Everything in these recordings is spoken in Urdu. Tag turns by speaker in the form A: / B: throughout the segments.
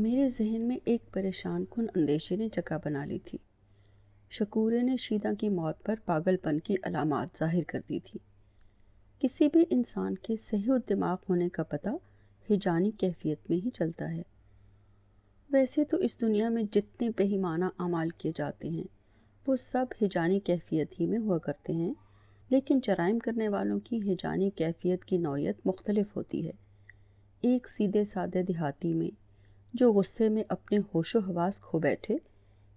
A: میرے ذہن میں ایک پریشان کن اندیشے نے جگہ بنا لی تھی۔ شکورے نے شیدہ کی موت پر پاگل پن کی علامات ظاہر کر دی تھی۔ کسی بھی انسان کے صحیح دماغ ہونے کا پتہ ہجانی کیفیت میں ہی چلتا ہے۔ ویسے تو اس دنیا میں جتنے بہیمانہ اعمال کیے جاتے ہیں، وہ سب ہجانی کیفیت ہی میں ہوا کرتے ہیں۔ لیکن جرائم کرنے والوں کی ہجانی کیفیت کی نوعیت مختلف ہوتی ہے۔ ایک سیدھے سادے دیہاتی میں جو غصے میں اپنے ہوش و حواس کھو بیٹھے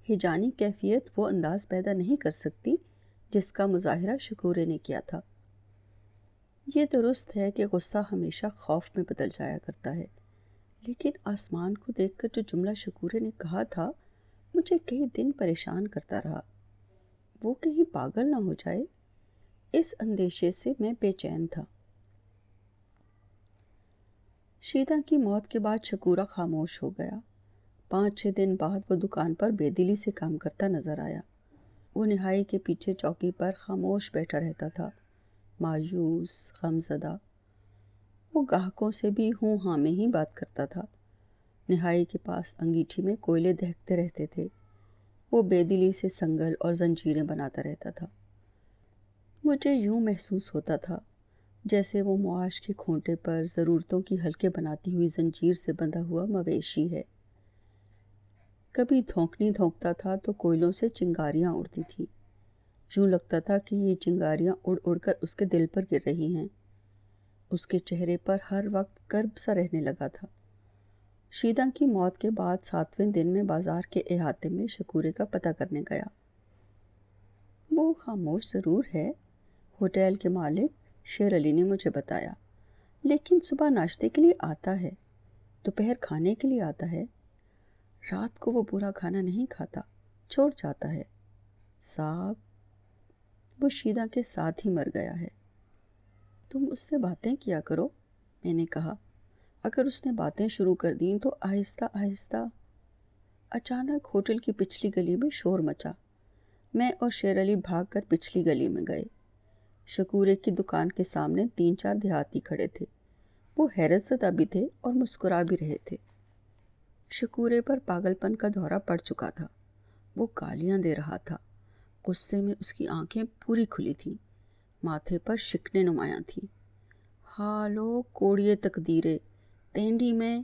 A: ہجانی کیفیت وہ انداز پیدا نہیں کر سکتی جس کا مظاہرہ شکورے نے کیا تھا۔ یہ درست ہے کہ غصہ ہمیشہ خوف میں بدل جایا کرتا ہے، لیکن آسمان کو دیکھ کر جو جملہ شکورے نے کہا تھا، مجھے کئی دن پریشان کرتا رہا۔ وہ کہیں پاگل نہ ہو جائے۔ اس اندیشے سے میں بے چین تھا۔ شیدہ کی موت کے بعد شکورہ خاموش ہو گیا۔ پانچ چھ دن بعد وہ دکان پر بے دلی سے کام کرتا نظر آیا۔ وہ نہائی کے پیچھے چوکی پر خاموش بیٹھا رہتا تھا۔ مایوس، غمزدہ۔ وہ گاہکوں سے بھی ہوں ہاں میں ہی بات کرتا تھا۔ نہائی کے پاس انگیٹھی میں کوئلے دہکتے رہتے تھے۔ وہ بے دلی سے سنگل اور زنجیریں بناتا رہتا تھا۔ مجھے یوں محسوس ہوتا تھا جیسے وہ معاش کے کھونٹے پر ضرورتوں کی ہلکے بناتی ہوئی زنجیر سے بندھا ہوا مویشی ہے۔ کبھی دھونکنی دھونکتا تھا تو کوئلوں سے چنگاریاں اڑتی تھیں۔ یوں لگتا تھا کہ یہ چنگاریاں اڑ اڑ کر اس کے دل پر گر رہی ہیں۔ اس کے چہرے پر ہر وقت کرب سا رہنے لگا تھا۔ شیدہ کی موت کے بعد ساتویں دن میں بازار کے احاطے میں شکورے کا پتہ کرنے گیا۔ وہ خاموش ضرور ہے۔ ہوٹل کے مالک شیر علی نے مجھے بتایا، لیکن صبح ناشتے کے لیے آتا ہے، دوپہر کھانے کے لیے آتا ہے۔ رات کو وہ برا کھانا نہیں کھاتا، چھوڑ جاتا ہے۔ صاحب، وہ شیدہ کے ساتھ ہی مر گیا ہے۔ تم اس سے باتیں کیا کرو؟ میں نے کہا، اگر اس نے باتیں شروع کر دیں تو آہستہ آہستہ۔ اچانک ہوٹل کی پچھلی گلی میں شور مچا۔ میں اور شیر علی بھاگ کر پچھلی گلی میں گئے۔ شکورے کی دکان کے سامنے تین چار دیہاتی کھڑے تھے۔ وہ حیرت زدہ بھی تھے اور مسکرا بھی رہے تھے۔ شکورے پر پاگل پن کا دورہ پڑ چکا تھا۔ وہ گالیاں دے رہا تھا۔ غصے میں اس کی آنکھیں پوری کھلی تھیں۔ ماتھے پر شکنے نمایاں تھیں۔ ہالو کوڑیے تقدیرے، تینڈی میں۔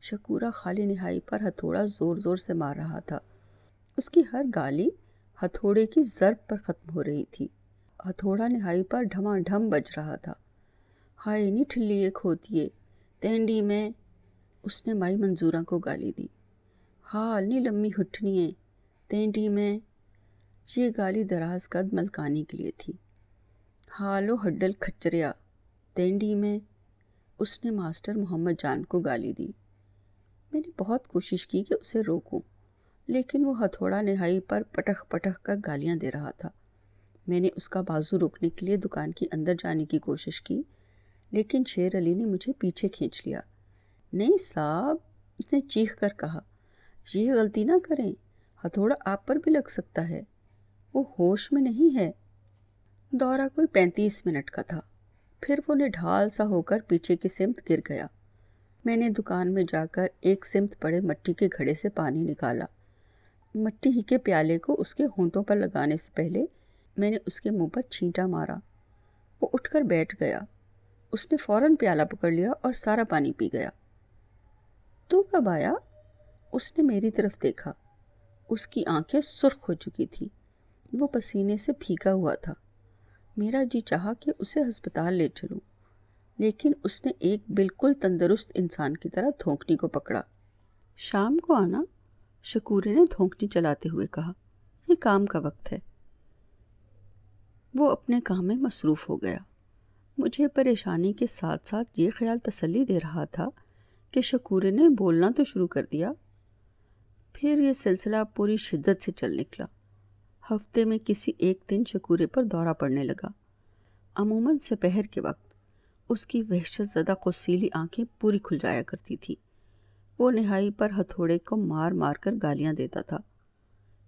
A: شکورہ خالی نہائی پر ہتھوڑا زور زور سے مار رہا تھا۔ اس کی ہر گالی ہتھوڑے کی ضرب پر ختم ہو رہی تھی۔ ہتھوڑا نہائی پر ڈھما ڈھم بج رہا تھا۔ ہائے نی ٹھلی ایک ہوتی ہے۔ تینڈی میں اس نے مائی منظورہ کو گالی دی۔ ہال نی لمبی ہٹھنی ہے۔ تینڈی میں یہ گالی دراز قد ملکانی کے لیے تھی۔ ہالو ہڈل کھچریا۔ تینڈی میں اس نے ماسٹر محمد جان کو گالی دی۔ میں نے بہت کوشش کی کہ اسے روکوں، لیکن وہ ہتھوڑا نہائی پر پٹخ پٹخ کر گالیاں دے رہا تھا۔ میں نے اس کا بازو روکنے کے لیے دکان کے اندر جانے کی کوشش کی، لیکن شیر علی نے مجھے پیچھے کھینچ لیا۔ نہیں صاحب، اس نے چیخ کر کہا، یہ غلطی نہ کریں، ہتھوڑا آپ پر بھی لگ سکتا ہے۔ وہ ہوش میں نہیں ہے۔ دورہ کوئی پینتیس منٹ کا تھا۔ پھر وہ نے ڈھال سا ہو کر پیچھے کی سمت گر گیا۔ میں نے دکان میں جا کر ایک سمت پڑے مٹی کے گھڑے سے پانی نکالا۔ مٹی ہی کے پیالے کو اس کے ہونٹوں پر لگانے سے پہلے میں نے اس کے منہ پر چھینٹا مارا۔ وہ اٹھ کر بیٹھ گیا۔ اس نے فوراً پیالہ پکڑ لیا اور سارا پانی پی گیا۔ تو کب آیا؟ اس نے میری طرف دیکھا۔ اس کی آنکھیں سرخ ہو چکی تھی وہ پسینے سے پھیکا ہوا تھا۔ میرا جی چاہا کہ اسے ہسپتال لے چلوں۔ لیکن اس نے ایک بالکل تندرست انسان کی طرح دھونکنی کو پکڑا۔ شام کو آنا، شکورے نے دھونکنی چلاتے ہوئے کہا، یہ کام کا وقت ہے۔ وہ اپنے کام میں مصروف ہو گیا۔ مجھے پریشانی کے ساتھ ساتھ یہ خیال تسلی دے رہا تھا کہ شکورے نے بولنا تو شروع کر دیا۔ پھر یہ سلسلہ پوری شدت سے چل نکلا۔ ہفتے میں کسی ایک دن شکورے پر دورہ پڑنے لگا۔ عموماً سپہر کے وقت اس کی وحشت زدہ قسیلی آنکھیں پوری کھل جایا کرتی تھی وہ نہائی پر ہتھوڑے کو مار مار کر گالیاں دیتا تھا۔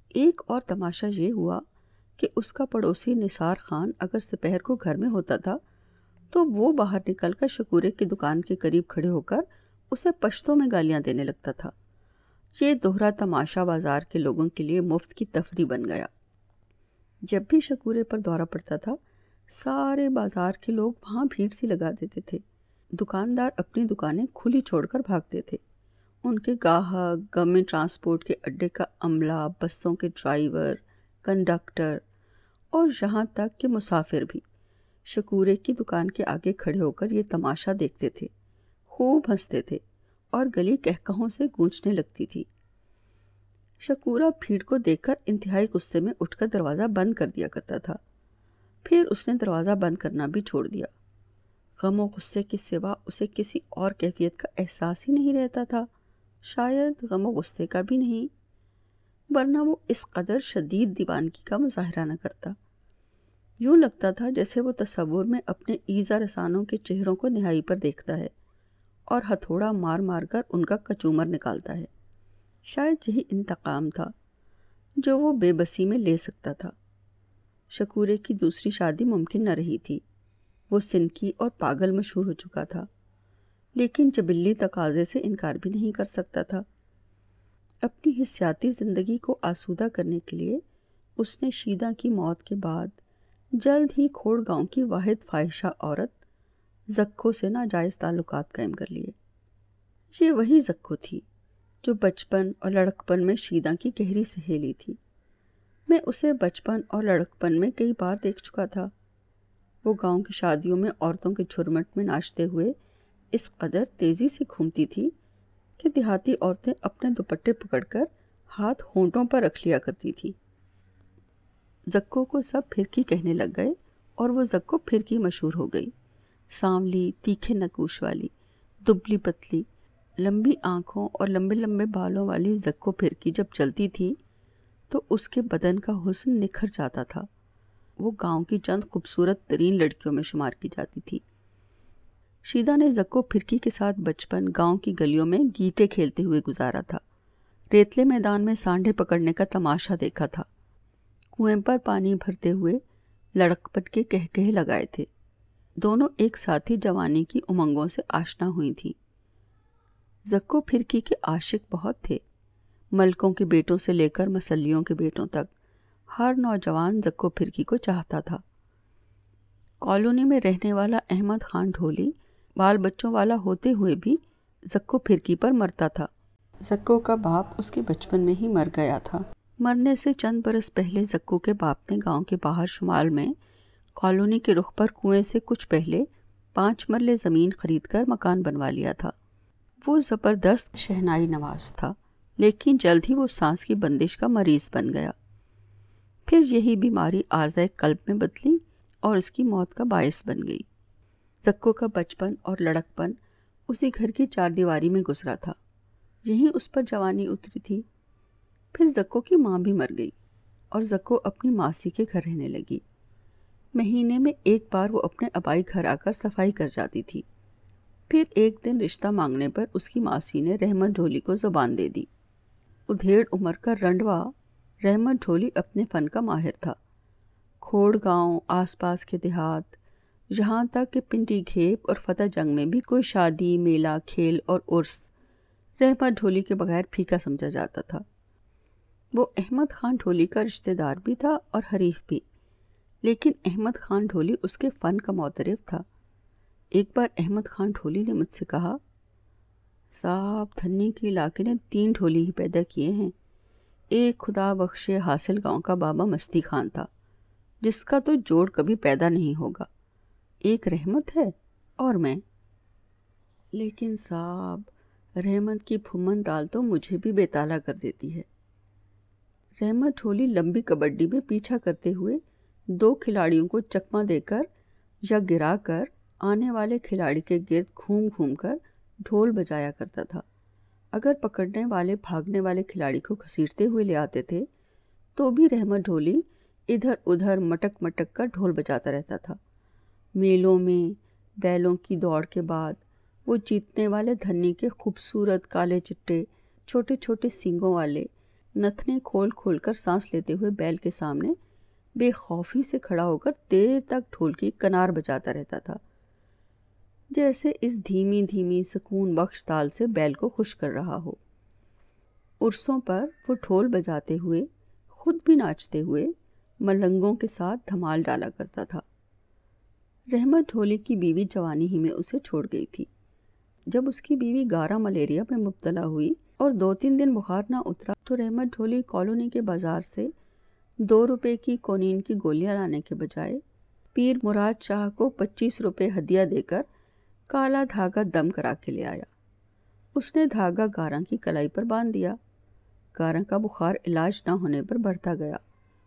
A: ایک اور تماشا یہ ہوا کہ اس کا پڑوسی نثار خان اگر سپہر کو گھر میں ہوتا تھا تو وہ باہر نکل کر شکورے کی دکان کے قریب کھڑے ہو کر اسے پشتوں میں گالیاں دینے لگتا تھا۔ یہ دوہرا تماشا بازار کے لوگوں کے لیے مفت کی تفریح بن گیا۔ جب بھی شکورے پر دورہ پڑتا تھا، سارے بازار کے لوگ وہاں بھیڑ سی لگا دیتے تھے۔ دکاندار اپنی دکانیں کھلی چھوڑ کر بھاگتے تھے۔ ان کے گاہک، گورنمنٹ ٹرانسپورٹ کے اڈے کا عملہ، بسوں کے ڈرائیور کنڈکٹر اور یہاں تک کہ مسافر بھی۔ شکورے کی دکان کے آگے کھڑے ہو کر یہ تماشا دیکھتے تھے۔ خوب ہنستے تھے اور گلی کہکہوں سے گونجنے لگتی تھی۔ شکورہ بھیڑ کو دیکھ کر انتہائی غصے میں اٹھ کر دروازہ بند کر دیا کرتا تھا۔ پھر اس نے دروازہ بند کرنا بھی چھوڑ دیا۔ غم و غصے کے سوا اسے کسی اور کیفیت کا احساس ہی نہیں رہتا تھا۔ شاید غم و غصے کا بھی نہیں۔ ورنہ وہ اس قدر شدید دیوانگی کا مظاہرہ نہ کرتا۔ یوں لگتا تھا جیسے وہ تصور میں اپنے ایزا رسانوں کے چہروں کو نہائی پر دیکھتا ہے اور ہتھوڑا مار مار کر ان کا کچومر نکالتا ہے۔ شاید یہی انتقام تھا جو وہ بے بسی میں لے سکتا تھا۔ شکورے کی دوسری شادی ممکن نہ رہی تھی۔ وہ سنکی اور پاگل مشہور ہو چکا تھا، لیکن جبلی تقاضے سے انکار بھی نہیں کر سکتا تھا۔ اپنی حسیاتی زندگی کو آسودہ کرنے کے لیے اس نے شیدہ کی موت کے بعد جلد ہی کھوڑ گاؤں کی واحد فائشہ عورت زکو سے ناجائز تعلقات قائم کر لیے۔ یہ وہی زکو تھی جو بچپن اور لڑکپن میں شیدہ کی گہری سہیلی تھی۔ میں اسے بچپن اور لڑکپن میں کئی بار دیکھ چکا تھا۔ وہ گاؤں کی شادیوں میں عورتوں کے جھرمٹ میں ناچتے ہوئے اس قدر تیزی سے گھومتی تھی کہ دیہاتی عورتیں اپنے دوپٹے پکڑ کر ہاتھ ہونٹوں پر رکھ لیا کرتی تھی۔ زکو کو سب پھرکی کہنے لگ گئے اور وہ زکو پھرکی مشہور ہو گئی۔ سانولی، تیکھے نکوش والی، دبلی پتلی، لمبی آنکھوں اور لمبے لمبے بالوں والی زکو پھرکی جب چلتی تھی تو اس کے بدن کا حسن نکھر جاتا تھا۔ وہ گاؤں کی چند خوبصورت ترین لڑکیوں میں شمار کی جاتی تھی۔ شیدہ نے زکو پھرکی کے ساتھ بچپن گاؤں کی گلیوں میں گیٹے کھیلتے ہوئے گزارا تھا۔ ریتلے میدان میں سانڈے پکڑنے کا تماشا دیکھا تھا۔ کنویں پر پانی بھرتے ہوئے لڑک پٹ کے کہہ کہہ لگائے تھے۔ دونوں ایک ساتھ ہی جوانی کی امنگوں سے آشنا ہوئی تھیں۔ زکو پھرکی کے عاشق بہت تھے۔ ملکوں کے بیٹوں سے لے کر مسلیوں کے بیٹوں تک ہر نوجوان زکو پھرکی کو چاہتا تھا۔ کالونی میں رہنے والا احمد خان ڈھولی بال بچوں والا ہوتے ہوئے بھی زکو پھرکی پر مرتا تھا۔ زکو کا باپ اس کے بچپن میں ہی مر گیا تھا۔ مرنے سے چند برس پہلے زکو کے باپ نے گاؤں کے باہر شمال میں کالونی کے رخ پر کنویں سے کچھ پہلے پانچ مرلے زمین خرید کر مکان بنوا لیا تھا۔ وہ زبردست شہنائی نواز تھا۔ لیکن جلد ہی وہ سانس کی بندش کا مریض بن گیا۔ پھر یہی بیماری عارضۂ قلب میں بدلی اور اس کی موت کا باعث بن گئی۔ زکو کا بچپن اور لڑکپن اسی گھر کی چار دیواری میں گزرا تھا۔ یہیں اس پر جوانی اتری تھی۔ پھر زکو کی ماں بھی مر گئی اور زکو اپنی ماسی کے گھر رہنے لگی۔ مہینے میں ایک بار وہ اپنے ابائی گھر آ کر صفائی کر جاتی تھی۔ پھر ایک دن رشتہ مانگنے پر اس کی ماسی نے رحمت ڈھولی کو زبان دے دی۔ ادھیڑ عمر کا رنڈوا رحمت ڈھولی اپنے فن کا ماہر تھا۔ کھوڑ گاؤں، آس پاس کے دیہات جہاں تک کہ پنڈی گھیپ اور فتح جنگ میں بھی کوئی شادی، میلہ، کھیل اور عرس رحمت ڈھولی کے بغیر پھیکا سمجھا جاتا تھا۔ وہ احمد خان ڈھولی کا رشتہ دار بھی تھا اور حریف بھی۔ لیکن احمد خان ڈھولی اس کے فن کا معترف تھا۔ ایک بار احمد خان ڈھولی نے مجھ سے کہا، صاحب، دھنی کے علاقے نے تین ڈھولی ہی پیدا کیے ہیں۔ ایک خدا بخش حاصل گاؤں کا بابا مستی خان تھا، جس کا تو جوڑ کبھی پیدا نہیں ہوگا۔ ایک رحمت ہے اور میں۔ لیکن صاحب، رحمت کی پھمن دال تو مجھے بھی بے تالا کر دیتی ہے۔ رحمت ٹھولی لمبی کبڈی میں پیچھا کرتے ہوئے دو کھلاڑیوں کو چکما دے کر یا گرا کر آنے والے کھلاڑی کے گرد گھوم گھوم کر ڈھول بجایا کرتا تھا۔ اگر پکڑنے والے، بھاگنے والے کھلاڑی کو گھسیٹتے ہوئے لے آتے تھے، تو بھی رحمت ڈھولی ادھر ادھر مٹک مٹک کر ڈھول بجاتا رہتا تھا۔ میلوں میں بیلوں کی دوڑ کے بعد، وہ جیتنے والے دھنی کے خوبصورت کالے چٹے، چھوٹے چھوٹے سینگوں والے نتنے کھول کھول کر سانس لیتے ہوئے بیل کے سامنے بے خوفی سے کھڑا ہو کر دیر تک ڈھول کی کنار بجاتا رہتا تھا۔ جیسے اس دھیمی دھیمی سکون بخش تال سے بیل کو خوش کر رہا ہو۔ عرصوں پر وہ ڈھول بجاتے ہوئے، خود بھی ناچتے ہوئے ملنگوں کے ساتھ دھمال ڈالا کرتا تھا۔ رحمت ڈھولی کی بیوی جوانی ہی میں اسے چھوڑ گئی تھی۔ جب اس کی بیوی گارا ملیریا میں مبتلا ہوئی اور دو تین دن بخار نہ اترا تو رحمت ڈھولی کالونی کے بازار سے دو روپے کی کونین کی گولیاں لانے کے بجائے پیر مراد شاہ کو پچیس روپے ہدیہ دے کر کالا دھاگا دم کرا کے لے آیا۔ اس نے دھاگا گاراں کی کلائی پر باندھ دیا۔ گاراں کا بخار علاج نہ ہونے پر بڑھتا گیا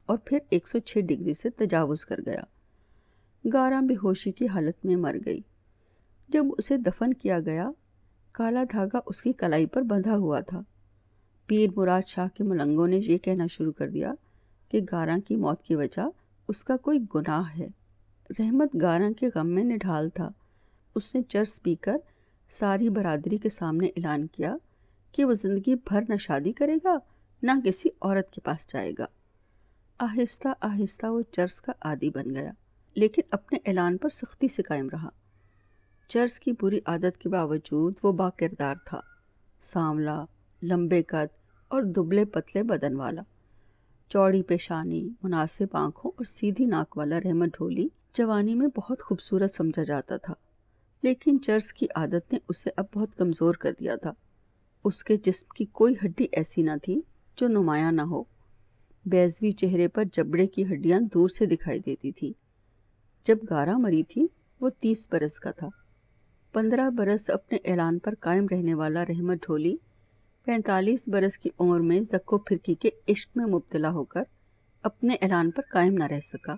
A: اور پھر ایک سو چھ ڈگری سے تجاوز کر گیا۔ گاراں بے ہوشی کی حالت میں مر گئی۔ جب اسے دفن کیا گیا، کالا دھاگا اس کی کلائی پر بندھا ہوا تھا۔ پیر مراد شاہ کے ملنگوں نے یہ کہنا شروع کر دیا کہ گاراں کی موت کی وجہ اس کا کوئی گناہ ہے۔ رحمت گاراں کے غم میں نڈھال تھا۔ اس نے چرس پی کر ساری برادری کے سامنے اعلان کیا کہ وہ زندگی بھر نہ شادی کرے گا، نہ کسی عورت کے پاس جائے گا۔ آہستہ آہستہ وہ چرس کا عادی بن گیا۔ لیکن اپنے اعلان پر سختی سے قائم رہا۔ چرس کی بری عادت کے باوجود وہ با کردار تھا۔ سانولا لمبے قد اور دبلے پتلے بدن والا۔ چوڑی پیشانی، مناسب آنکھوں اور سیدھی ناک والا رحمت ڈھولی جوانی میں بہت خوبصورت سمجھا جاتا تھا۔ لیکن چرس کی عادت نے اسے اب بہت کمزور کر دیا تھا۔ اس کے جسم کی کوئی ہڈی ایسی نہ تھی جو نمایاں نہ ہو۔ بیزوی چہرے پر جبڑے کی ہڈیاں دور سے دکھائی دیتی تھی جب گارا مری تھی، وہ تیس برس کا تھا۔ پندرہ برس اپنے اعلان پر قائم رہنے والا رحمت ڈھولی، پینتالیس برس کی عمر میں زکو پھرکی کے عشق میں مبتلا ہو کر اپنے اعلان پر قائم نہ رہ سکا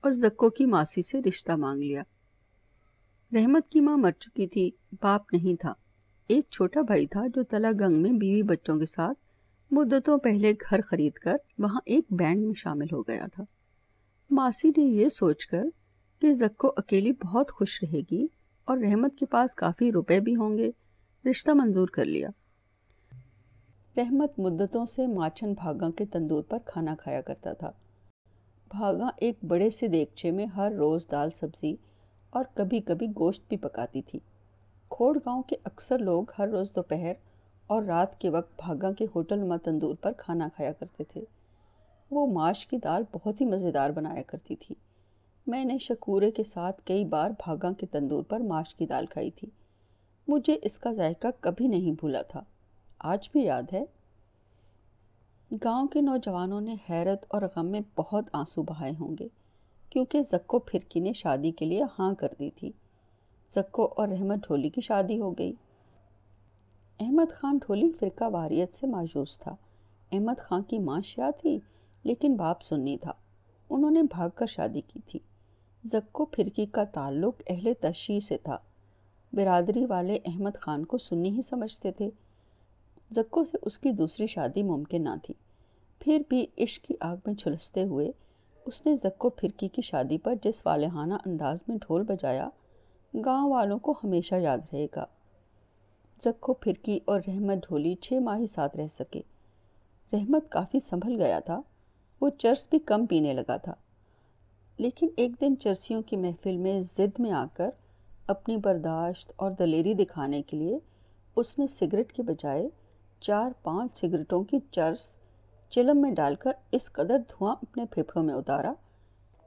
A: اور زکو کی ماسی سے رشتہ مانگ لیا۔ رحمت کی ماں مر چکی تھی، باپ نہیں تھا۔ ایک چھوٹا بھائی تھا جو تلا گنگ میں بیوی بچوں کے ساتھ مدتوں پہلے گھر خرید کر وہاں ایک بینڈ میں شامل ہو گیا تھا۔ ماسی نے یہ سوچ کر کہ زکو اکیلی بہت خوش رہے گی اور رحمت کے پاس کافی روپے بھی ہوں گے، رشتہ منظور کر لیا۔ رحمت مدتوں سے ماچن بھاگا کے تندور پر کھانا کھایا کرتا تھا۔ بھاگا ایک بڑے سے دیگچے میں ہر روز دال سبزی اور کبھی کبھی گوشت بھی پکاتی تھی۔ کھوڑ گاؤں کے اکثر لوگ ہر روز دوپہر اور رات کے وقت بھاگا کے ہوٹل نما تندور پر کھانا کھایا کرتے تھے۔ وہ ماش کی دال بہت ہی مزیدار بنایا کرتی تھی۔ میں نے شکورے کے ساتھ کئی بار بھاگا کے تندور پر ماش کی دال کھائی تھی۔ مجھے اس کا ذائقہ کبھی نہیں بھولا تھا۔ آج بھی یاد ہے۔ گاؤں کے نوجوانوں نے حیرت اور غم میں بہت آنسو بہائے ہوں گے، کیونکہ زکو پھرکی نے شادی کے لیے ہاں کر دی تھی۔ زکو اور احمد ڈھولی کی شادی ہو گئی۔ احمد خان ڈھولی فرقہ واریت سے مایوس تھا۔ احمد خان کی ماں شیعہ تھی۔ لیکن باپ سنی تھا۔ انہوں نے بھاگ کر شادی کی تھی۔ زکو پھرکی کا تعلق اہل تشریح سے تھا۔ برادری والے احمد خان کو سنی ہی سمجھتے تھے۔ زکو سے اس کی دوسری شادی ممکن نہ تھی۔ پھر بھی عشق کی آگ میں جھلستے ہوئے اس نے زکو پھرکی کی شادی پر جس والہانہ انداز میں ڈھول بجایا۔ گاؤں والوں کو ہمیشہ یاد رہے گا۔ زکو پھرکی اور رحمت ڈھولی چھ ماہ ہی ساتھ رہ سکے۔ رحمت کافی سنبھل گیا تھا۔ وہ چرس بھی کم پینے لگا تھا۔ لیکن ایک دن چرسیوں کی محفل میں زد میں آ کر اپنی برداشت اور دلیری دکھانے کے لیے اس نے سگریٹ کے بجائے چار پانچ سگریٹوں کی چرس چلم میں ڈال کر اس قدر دھواں اپنے پھیپھڑوں میں اتارا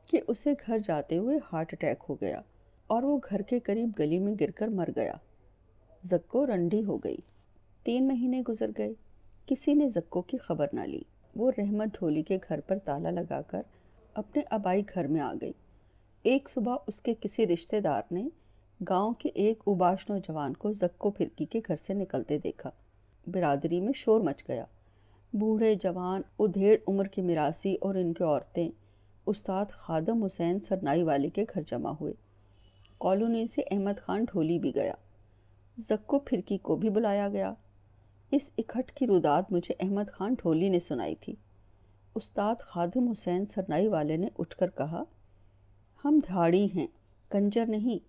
A: کہ اسے گھر جاتے ہوئے ہارٹ اٹیک ہو گیا اور وہ گھر کے قریب گلی میں گر کر مر گیا۔ زکو رنڈی ہو گئی۔ تین مہینے گزر گئے۔ کسی نے زکو کی خبر نہ لی۔ وہ رحمت ڈھولی کے گھر پر تالا لگا کر اپنے آبائی گھر میں آ گئی۔ ایک صبح اس کے کسی رشتہ دار نے گاؤں کے ایک اباش نوجوان کو زکو پھرکی کے گھر سے نکلتے دیکھا۔ برادری میں شور مچ گیا۔ بوڑھے جوان، ادھیڑ عمر کے مراسی اور ان کے عورتیں، استاد خادم حسین سرنائی والے کے گھر جمع ہوئے۔ کالونی سے احمد خان ڈھولی بھی گیا۔ زکو پھرکی کو بھی بلایا گیا۔ اس اکھٹ کی روداد مجھے احمد خان ڈھولی نے سنائی تھی۔ استاد خادم حسین سرنائی والے نے اٹھ کر کہا، ہم دھاڑی ہیں، کنجر نہیں۔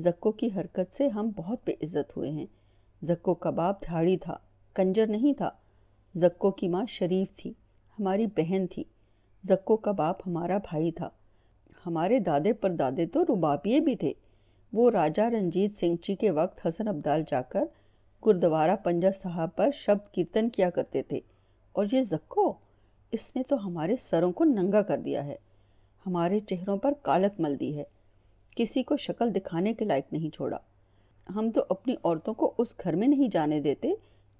A: زکو کی حرکت سے ہم بہت بے عزت ہوئے ہیں۔ زکو کباب دھاڑی تھا، کنجر نہیں تھا۔ زکو کی ماں شریف تھی، ہماری بہن تھی۔ زکو کا باپ ہمارا بھائی تھا۔ ہمارے دادے پر دادے تو ربابیے بھی تھے۔ وہ راجہ رنجیت سنگھ جی کے وقت حسن عبدال جا کر گردوارہ پنجہ صاحب پر شبد کیرتن کیا کرتے تھے۔ اور یہ زکو، اس نے تو ہمارے سروں کو ننگا کر دیا ہے۔ ہمارے چہروں پر کالک مل دی ہے۔ کسی کو شکل دکھانے کے لائق نہیں چھوڑا۔ ہم تو اپنی عورتوں کو اس گھر میں نہیں جانے دیتے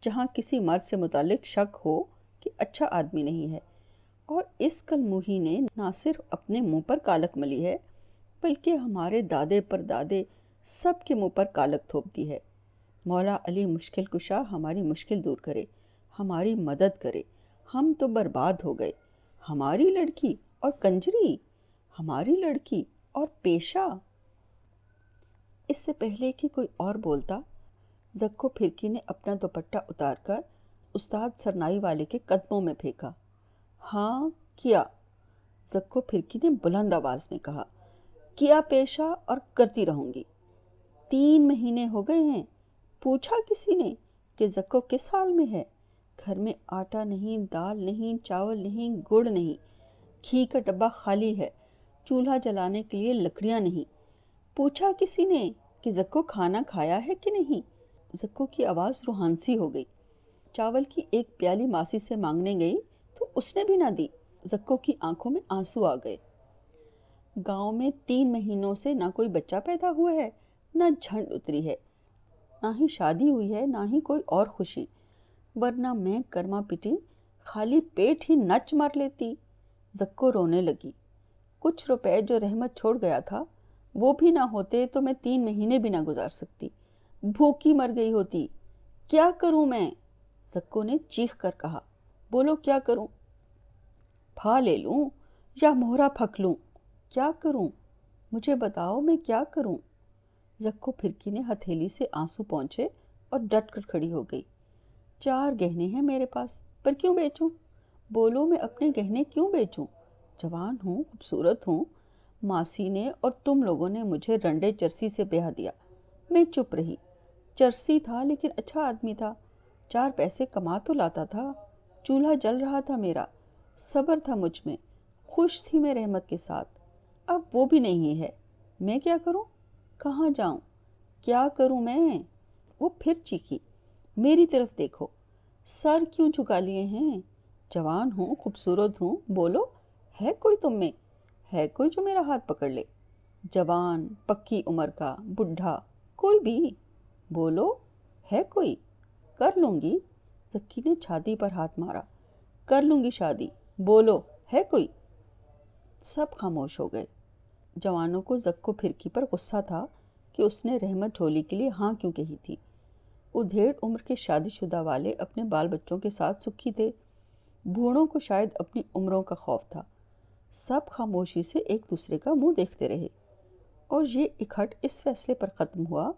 A: جہاں کسی مرد سے متعلق شک ہو کہ اچھا آدمی نہیں ہے۔ اور اس کلموہی نے نہ صرف اپنے منہ پر کالک ملی ہے، بلکہ ہمارے دادے پر دادے سب کے منہ پر کالک تھوپ دی ہے۔ مولا علی مشکل کشا ہماری مشکل دور کرے، ہماری مدد کرے۔ ہم تو برباد ہو گئے۔ ہماری لڑکی اور کنجری، ہماری لڑکی اور پیشہ۔ اس سے پہلے کہ کوئی اور بولتا، زکو پھرکی نے اپنا دوپٹہ اتار کر استاد سرنائی والے کے قدموں میں پھینکا۔ ہاں کیا؟ زکو پھرکی نے بلند آواز میں کہا، کیا پیشہ اور کرتی رہوں گی؟ تین مہینے ہو گئے ہیں۔ پوچھا کسی نے کہ زکو کس حال میں ہے؟ گھر میں آٹا نہیں، دال نہیں، چاول نہیں، گڑ نہیں۔ گھی کا ڈبہ خالی ہے، چولہا جلانے کے لیے لکڑیاں نہیں۔ پوچھا کسی نے کہ زکو کھانا کھایا ہے کہ نہیں؟ زکو کی آواز روحانسی ہو گئی۔ چاول کی ایک پیالی ماسی سے مانگنے گئی تو اس نے بھی نہ دی۔ زکو کی آنکھوں میں آنسو آ گئے۔ گاؤں میں تین مہینوں سے نہ کوئی بچہ پیدا ہوا ہے، نہ جھنڈ اتری ہے۔ نہ ہی شادی ہوئی ہے، نہ ہی کوئی اور خوشی۔ ورنہ میں کرما پٹی خالی پیٹ ہی نچ مار لیتی۔ زکو رونے لگی۔ کچھ روپے جو رحمت چھوڑ گیا تھا، وہ بھی نہ ہوتے تو میں تین مہینے بھی نہ گزار سکتی۔ بھوکی مر گئی ہوتی۔ کیا کروں میں؟ زکو نے چیخ کر کہا۔ بولو، کیا کروں؟ پھا لے لوں یا مہرا پھک لوں؟ کیا کروں؟ مجھے بتاؤ میں کیا کروں؟ زکو پھرکی نے ہتھیلی سے آنسو پہنچے اور ڈٹ کر کھڑی ہو گئی۔ چار گہنے ہیں میرے پاس، پر کیوں بیچوں؟ بولو میں اپنے گہنے کیوں بیچوں؟ جوان ہوں، خوبصورت ہوں۔ ماسی نے اور تم لوگوں نے مجھے رنڈے چرسی سے بیاہ دیا۔ میں چپ رہی۔ چرسی تھا لیکن اچھا آدمی تھا۔ چار پیسے کما تو لاتا تھا۔ چولہا جل رہا تھا میرا۔ صبر تھا مجھ میں۔ خوش تھی میں رحمت کے ساتھ۔ اب وہ بھی نہیں ہے۔ میں کیا کروں؟ کہاں جاؤں؟ کیا کروں میں؟ وہ پھر چیخی، میری طرف دیکھو۔ سر کیوں جھکا لیے ہیں؟ جوان ہوں، خوبصورت ہوں، بولو، ہے کوئی تم میں؟ ہے کوئی جو میرا ہاتھ پکڑ لے۔ جوان، پکی عمر کا، بڈھا، کوئی بھی۔ بولو، ہے کوئی؟ کر لوں گی۔ زکی نے چھاتی پر ہاتھ مارا۔ کر لوں گی شادی۔ بولو، ہے کوئی؟ سب خاموش ہو گئے۔ جوانوں کو زکو پھرکی پر غصہ تھا کہ اس نے رحمت جھولی کے لیے ہاں کیوں کہی تھی۔ ادھیڑ عمر کے شادی شدہ والے اپنے بال بچوں کے ساتھ سکھی تھے۔ بھوڑوں کو شاید اپنی عمروں کا خوف تھا۔ سب خاموشی سے ایک دوسرے کا منہ دیکھتے رہے۔ اور یہ اکھٹ اس فیصلے پر ختم ہوا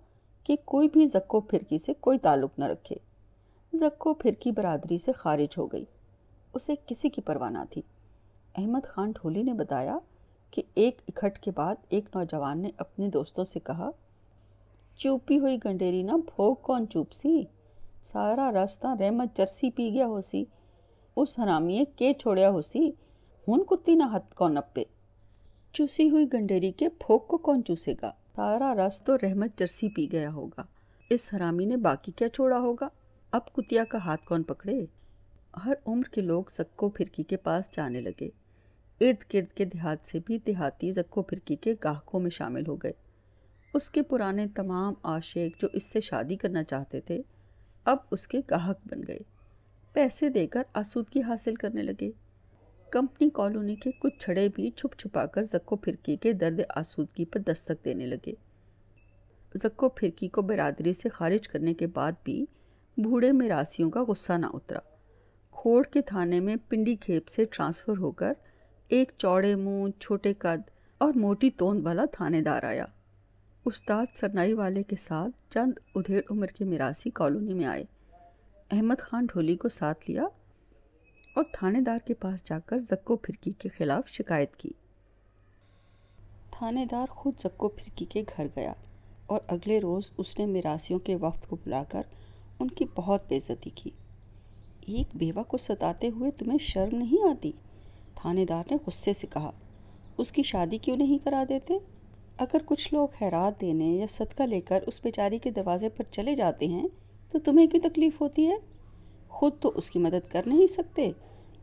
A: کہ کوئی بھی زکو پھرکی سے کوئی تعلق نہ رکھے۔ زکو پھرکی برادری سے خارج ہو گئی۔ اسے کسی کی پرواہ نہ تھی۔ احمد خان ٹھولی نے بتایا کہ ایک اکھٹ کے بعد ایک نوجوان نے اپنے دوستوں سے کہا، چوپی ہوئی گنڈیری نہ بھوگ کون چوپ سی سارا راستہ رحمت چرسی پی گیا ہو سی اس حرامیے کے چھوڑیا ہو سی ہن کتی نہ ہتھ کون نپے۔ چوسی ہوئی گنڈیری کے پھوک کو کون چوسے گا؟ سارا رس تو رحمت چرسی پی گیا ہوگا۔ اس حرامی نے باقی کیا چھوڑا ہوگا؟ اب کتیا کا ہاتھ کون پکڑے؟ ہر عمر کے لوگ زکو پھرکی کے پاس جانے لگے۔ ارد گرد کے دیہات سے بھی دیہاتی زکو پھرکی کے گاہکوں میں شامل ہو گئے۔ اس کے پرانے تمام عاشق جو اس سے شادی کرنا چاہتے تھے، اب اس کے گاہک بن گئے۔ پیسے دے کر آسودگی حاصل کرنے لگے۔ کمپنی کالونی کے کچھ چھڑے بھی چھپ چھپا کر زکو پھرکی کے درد آسودگی پر دستک دینے لگے۔ زکو پھرکی کو برادری سے خارج کرنے کے بعد بھی بوڑھے میراسیوں کا غصہ نہ اترا۔ کھوڑ کے تھانے میں پنڈی کھیپ سے ٹرانسفر ہو کر ایک چوڑے منہ، چھوٹے قد اور موٹی توند والا تھانے دار آیا۔ استاد سرنائی والے کے ساتھ چند ادھیڑ عمر کے میراسی کالونی میں آئے۔ احمد خان ڈھولی کو ساتھ لیا اور تھانے دار کے پاس جا کر زکو پھرکی کے خلاف شکایت کی۔ تھانے دار خود زکو پھرکی کے گھر گیا اور اگلے روز اس نے میراسیوں کے وقت کو بلا کر ان کی بہت بےزتی کی۔ ایک بیوہ کو ستاتے ہوئے تمہیں شرم نہیں آتی؟ تھانے دار نے غصے سے کہا، اس کی شادی کیوں نہیں کرا دیتے؟ اگر کچھ لوگ خیرات دینے یا صدقہ لے کر اس بیچاری کے دروازے پر چلے جاتے ہیں، تو تمہیں کیوں تکلیف ہوتی ہے؟ خود تو اس کی مدد کر نہیں سکتے۔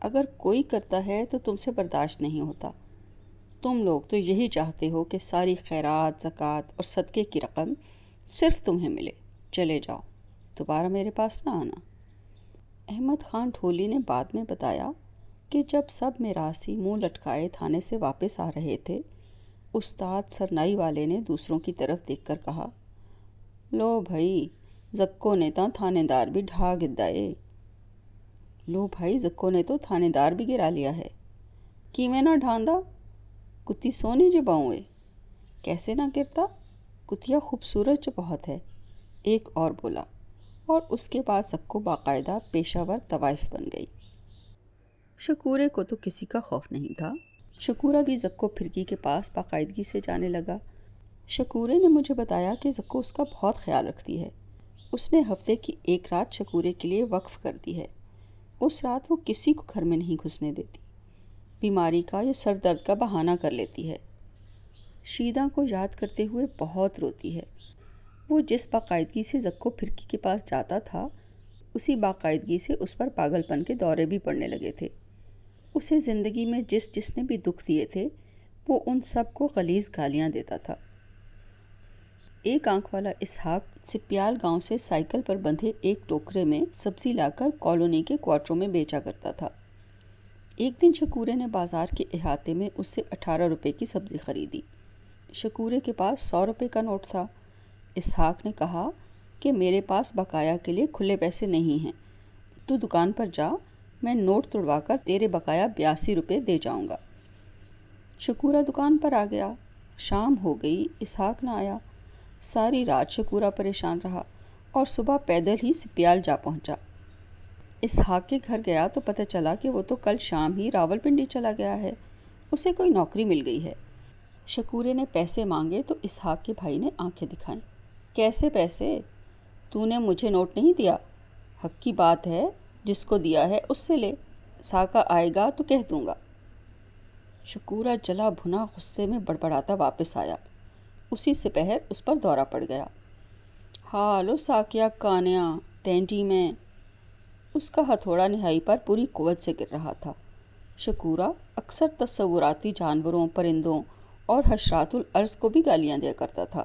A: اگر کوئی کرتا ہے تو تم سے برداشت نہیں ہوتا۔ تم لوگ تو یہی چاہتے ہو کہ ساری خیرات، زکوٰۃ اور صدقے کی رقم صرف تمہیں ملے۔ چلے جاؤ، دوبارہ میرے پاس نہ آنا۔ احمد خان ٹھولی نے بعد میں بتایا کہ جب سب میراسی منہ لٹکائے تھانے سے واپس آ رہے تھے، استاد سرنائی والے نے دوسروں کی طرف دیکھ کر کہا، لو بھائی، زکو نے تو تھانے دار بھی ڈھا گدائے لو بھائی، زکو نے تو تھانے دار بھی گرا لیا ہے۔ کی میں نہ ڈھاندا؟ کتی سونی جو باؤں کیسے نہ گرتا؟ کتیا خوبصورت جو بہت ہے۔ ایک اور بولا، اور اس کے بعد سکو باقاعدہ پیشہ ور طوائف بن گئی۔ شکورے کو تو کسی کا خوف نہیں تھا۔ شکورہ بھی زکو پھرکی کے پاس باقاعدگی سے جانے لگا۔ شکورے نے مجھے بتایا کہ زکو اس کا بہت خیال رکھتی ہے۔ اس نے ہفتے کی ایک رات شکورے کے لیے وقف کر دی ہے۔ اس رات وہ کسی کو گھر میں نہیں گھسنے دیتی۔ بیماری کا یا سر درد کا بہانہ کر لیتی ہے۔ شیدہ کو یاد کرتے ہوئے بہت روتی ہے۔ وہ جس باقاعدگی سے زکو پھرکی کے پاس جاتا تھا، اسی باقاعدگی سے اس پر پاگل پن کے دورے بھی پڑنے لگے تھے۔ اسے زندگی میں جس جس نے بھی دکھ دیے تھے، وہ ان سب کو غلیظ گالیاں دیتا تھا۔ ایک آنکھ والا اسحاق سپیال گاؤں سے سائیکل پر بندھے ایک ٹوکرے میں سبزی لا کر کالونی کے کوارٹروں میں بیچا کرتا تھا۔ ایک دن شکورے نے بازار کے احاطے میں اس سے اٹھارہ روپے کی سبزی خریدی۔ شکورے کے پاس سو روپے کا نوٹ تھا۔ اسحاق نے کہا کہ میرے پاس بقایا کے لیے کھلے پیسے نہیں ہیں۔ تو دکان پر جا۔ میں نوٹ توڑوا کر تیرے بقایا بیاسی روپے دے جاؤں گا۔ شکورہ دکان پر آ گیا۔ شام ہو گئی، اسحاق نہ آیا۔ ساری رات شکورہ پریشان رہا اور صبح پیدل ہی سپیال جا پہنچا۔ اسحاق کے گھر گیا تو پتہ چلا کہ وہ تو کل شام ہی راول پنڈی چلا گیا ہے۔ اسے کوئی نوکری مل گئی ہے۔ شکورے نے پیسے مانگے تو اسحاق کے بھائی نے آنکھیں دکھائیں۔ کیسے پیسے؟ تو نے مجھے نوٹ نہیں دیا۔ حق کی بات ہے۔ جس کو دیا ہے، اس سے لے، ساکا آئے گا تو کہہ دوں گا۔ شکورہ جلا بھنا غصے میں بڑبڑاتا واپس آیا۔ اسی سے پہر اس پر دورہ پڑ گیا۔ ہالو ساکیا کانیا، تینٹی میں۔ اس کا ہتھوڑا نہائی پر پوری قوت سے گر رہا تھا۔ شکورہ اکثر تصوراتی جانوروں، پرندوں اور حشرات العرض کو بھی گالیاں دیا کرتا تھا۔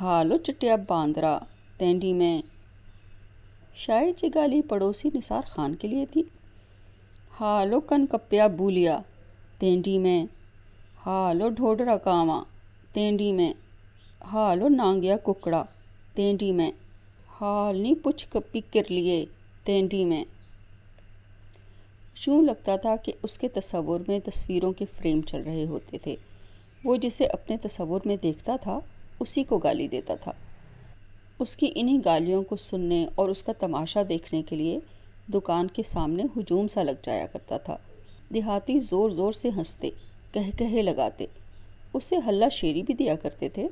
A: ہالو چٹیا باندرا تینڈی میں۔ شاید یہ گالی پڑوسی نثار خان کے لیے تھی۔ ہالو کن کپیا بولیا تینڈی میں۔ ہالو ڈھوڈرا کاواں، تینڈی میں۔ ہالو نانگیا ککڑا، تینڈی میں۔ ہال نہیں پچھ کپی کر لیے، تینڈی میں۔ یوں لگتا تھا کہ اس کے تصور میں تصویروں کے فریم چل رہے ہوتے تھے۔ وہ جسے اپنے تصور میں دیکھتا تھا، اسی کو گالی دیتا تھا۔ اس کی انہی گالیوں کو سننے اور اس کا تماشا دیکھنے کے لیے دکان کے سامنے ہجوم سا لگ جایا کرتا تھا۔ دیہاتی زور زور سے ہنستے، کہہ کہے لگاتے۔ اسے ہلہ شیری بھی دیا کرتے تھے۔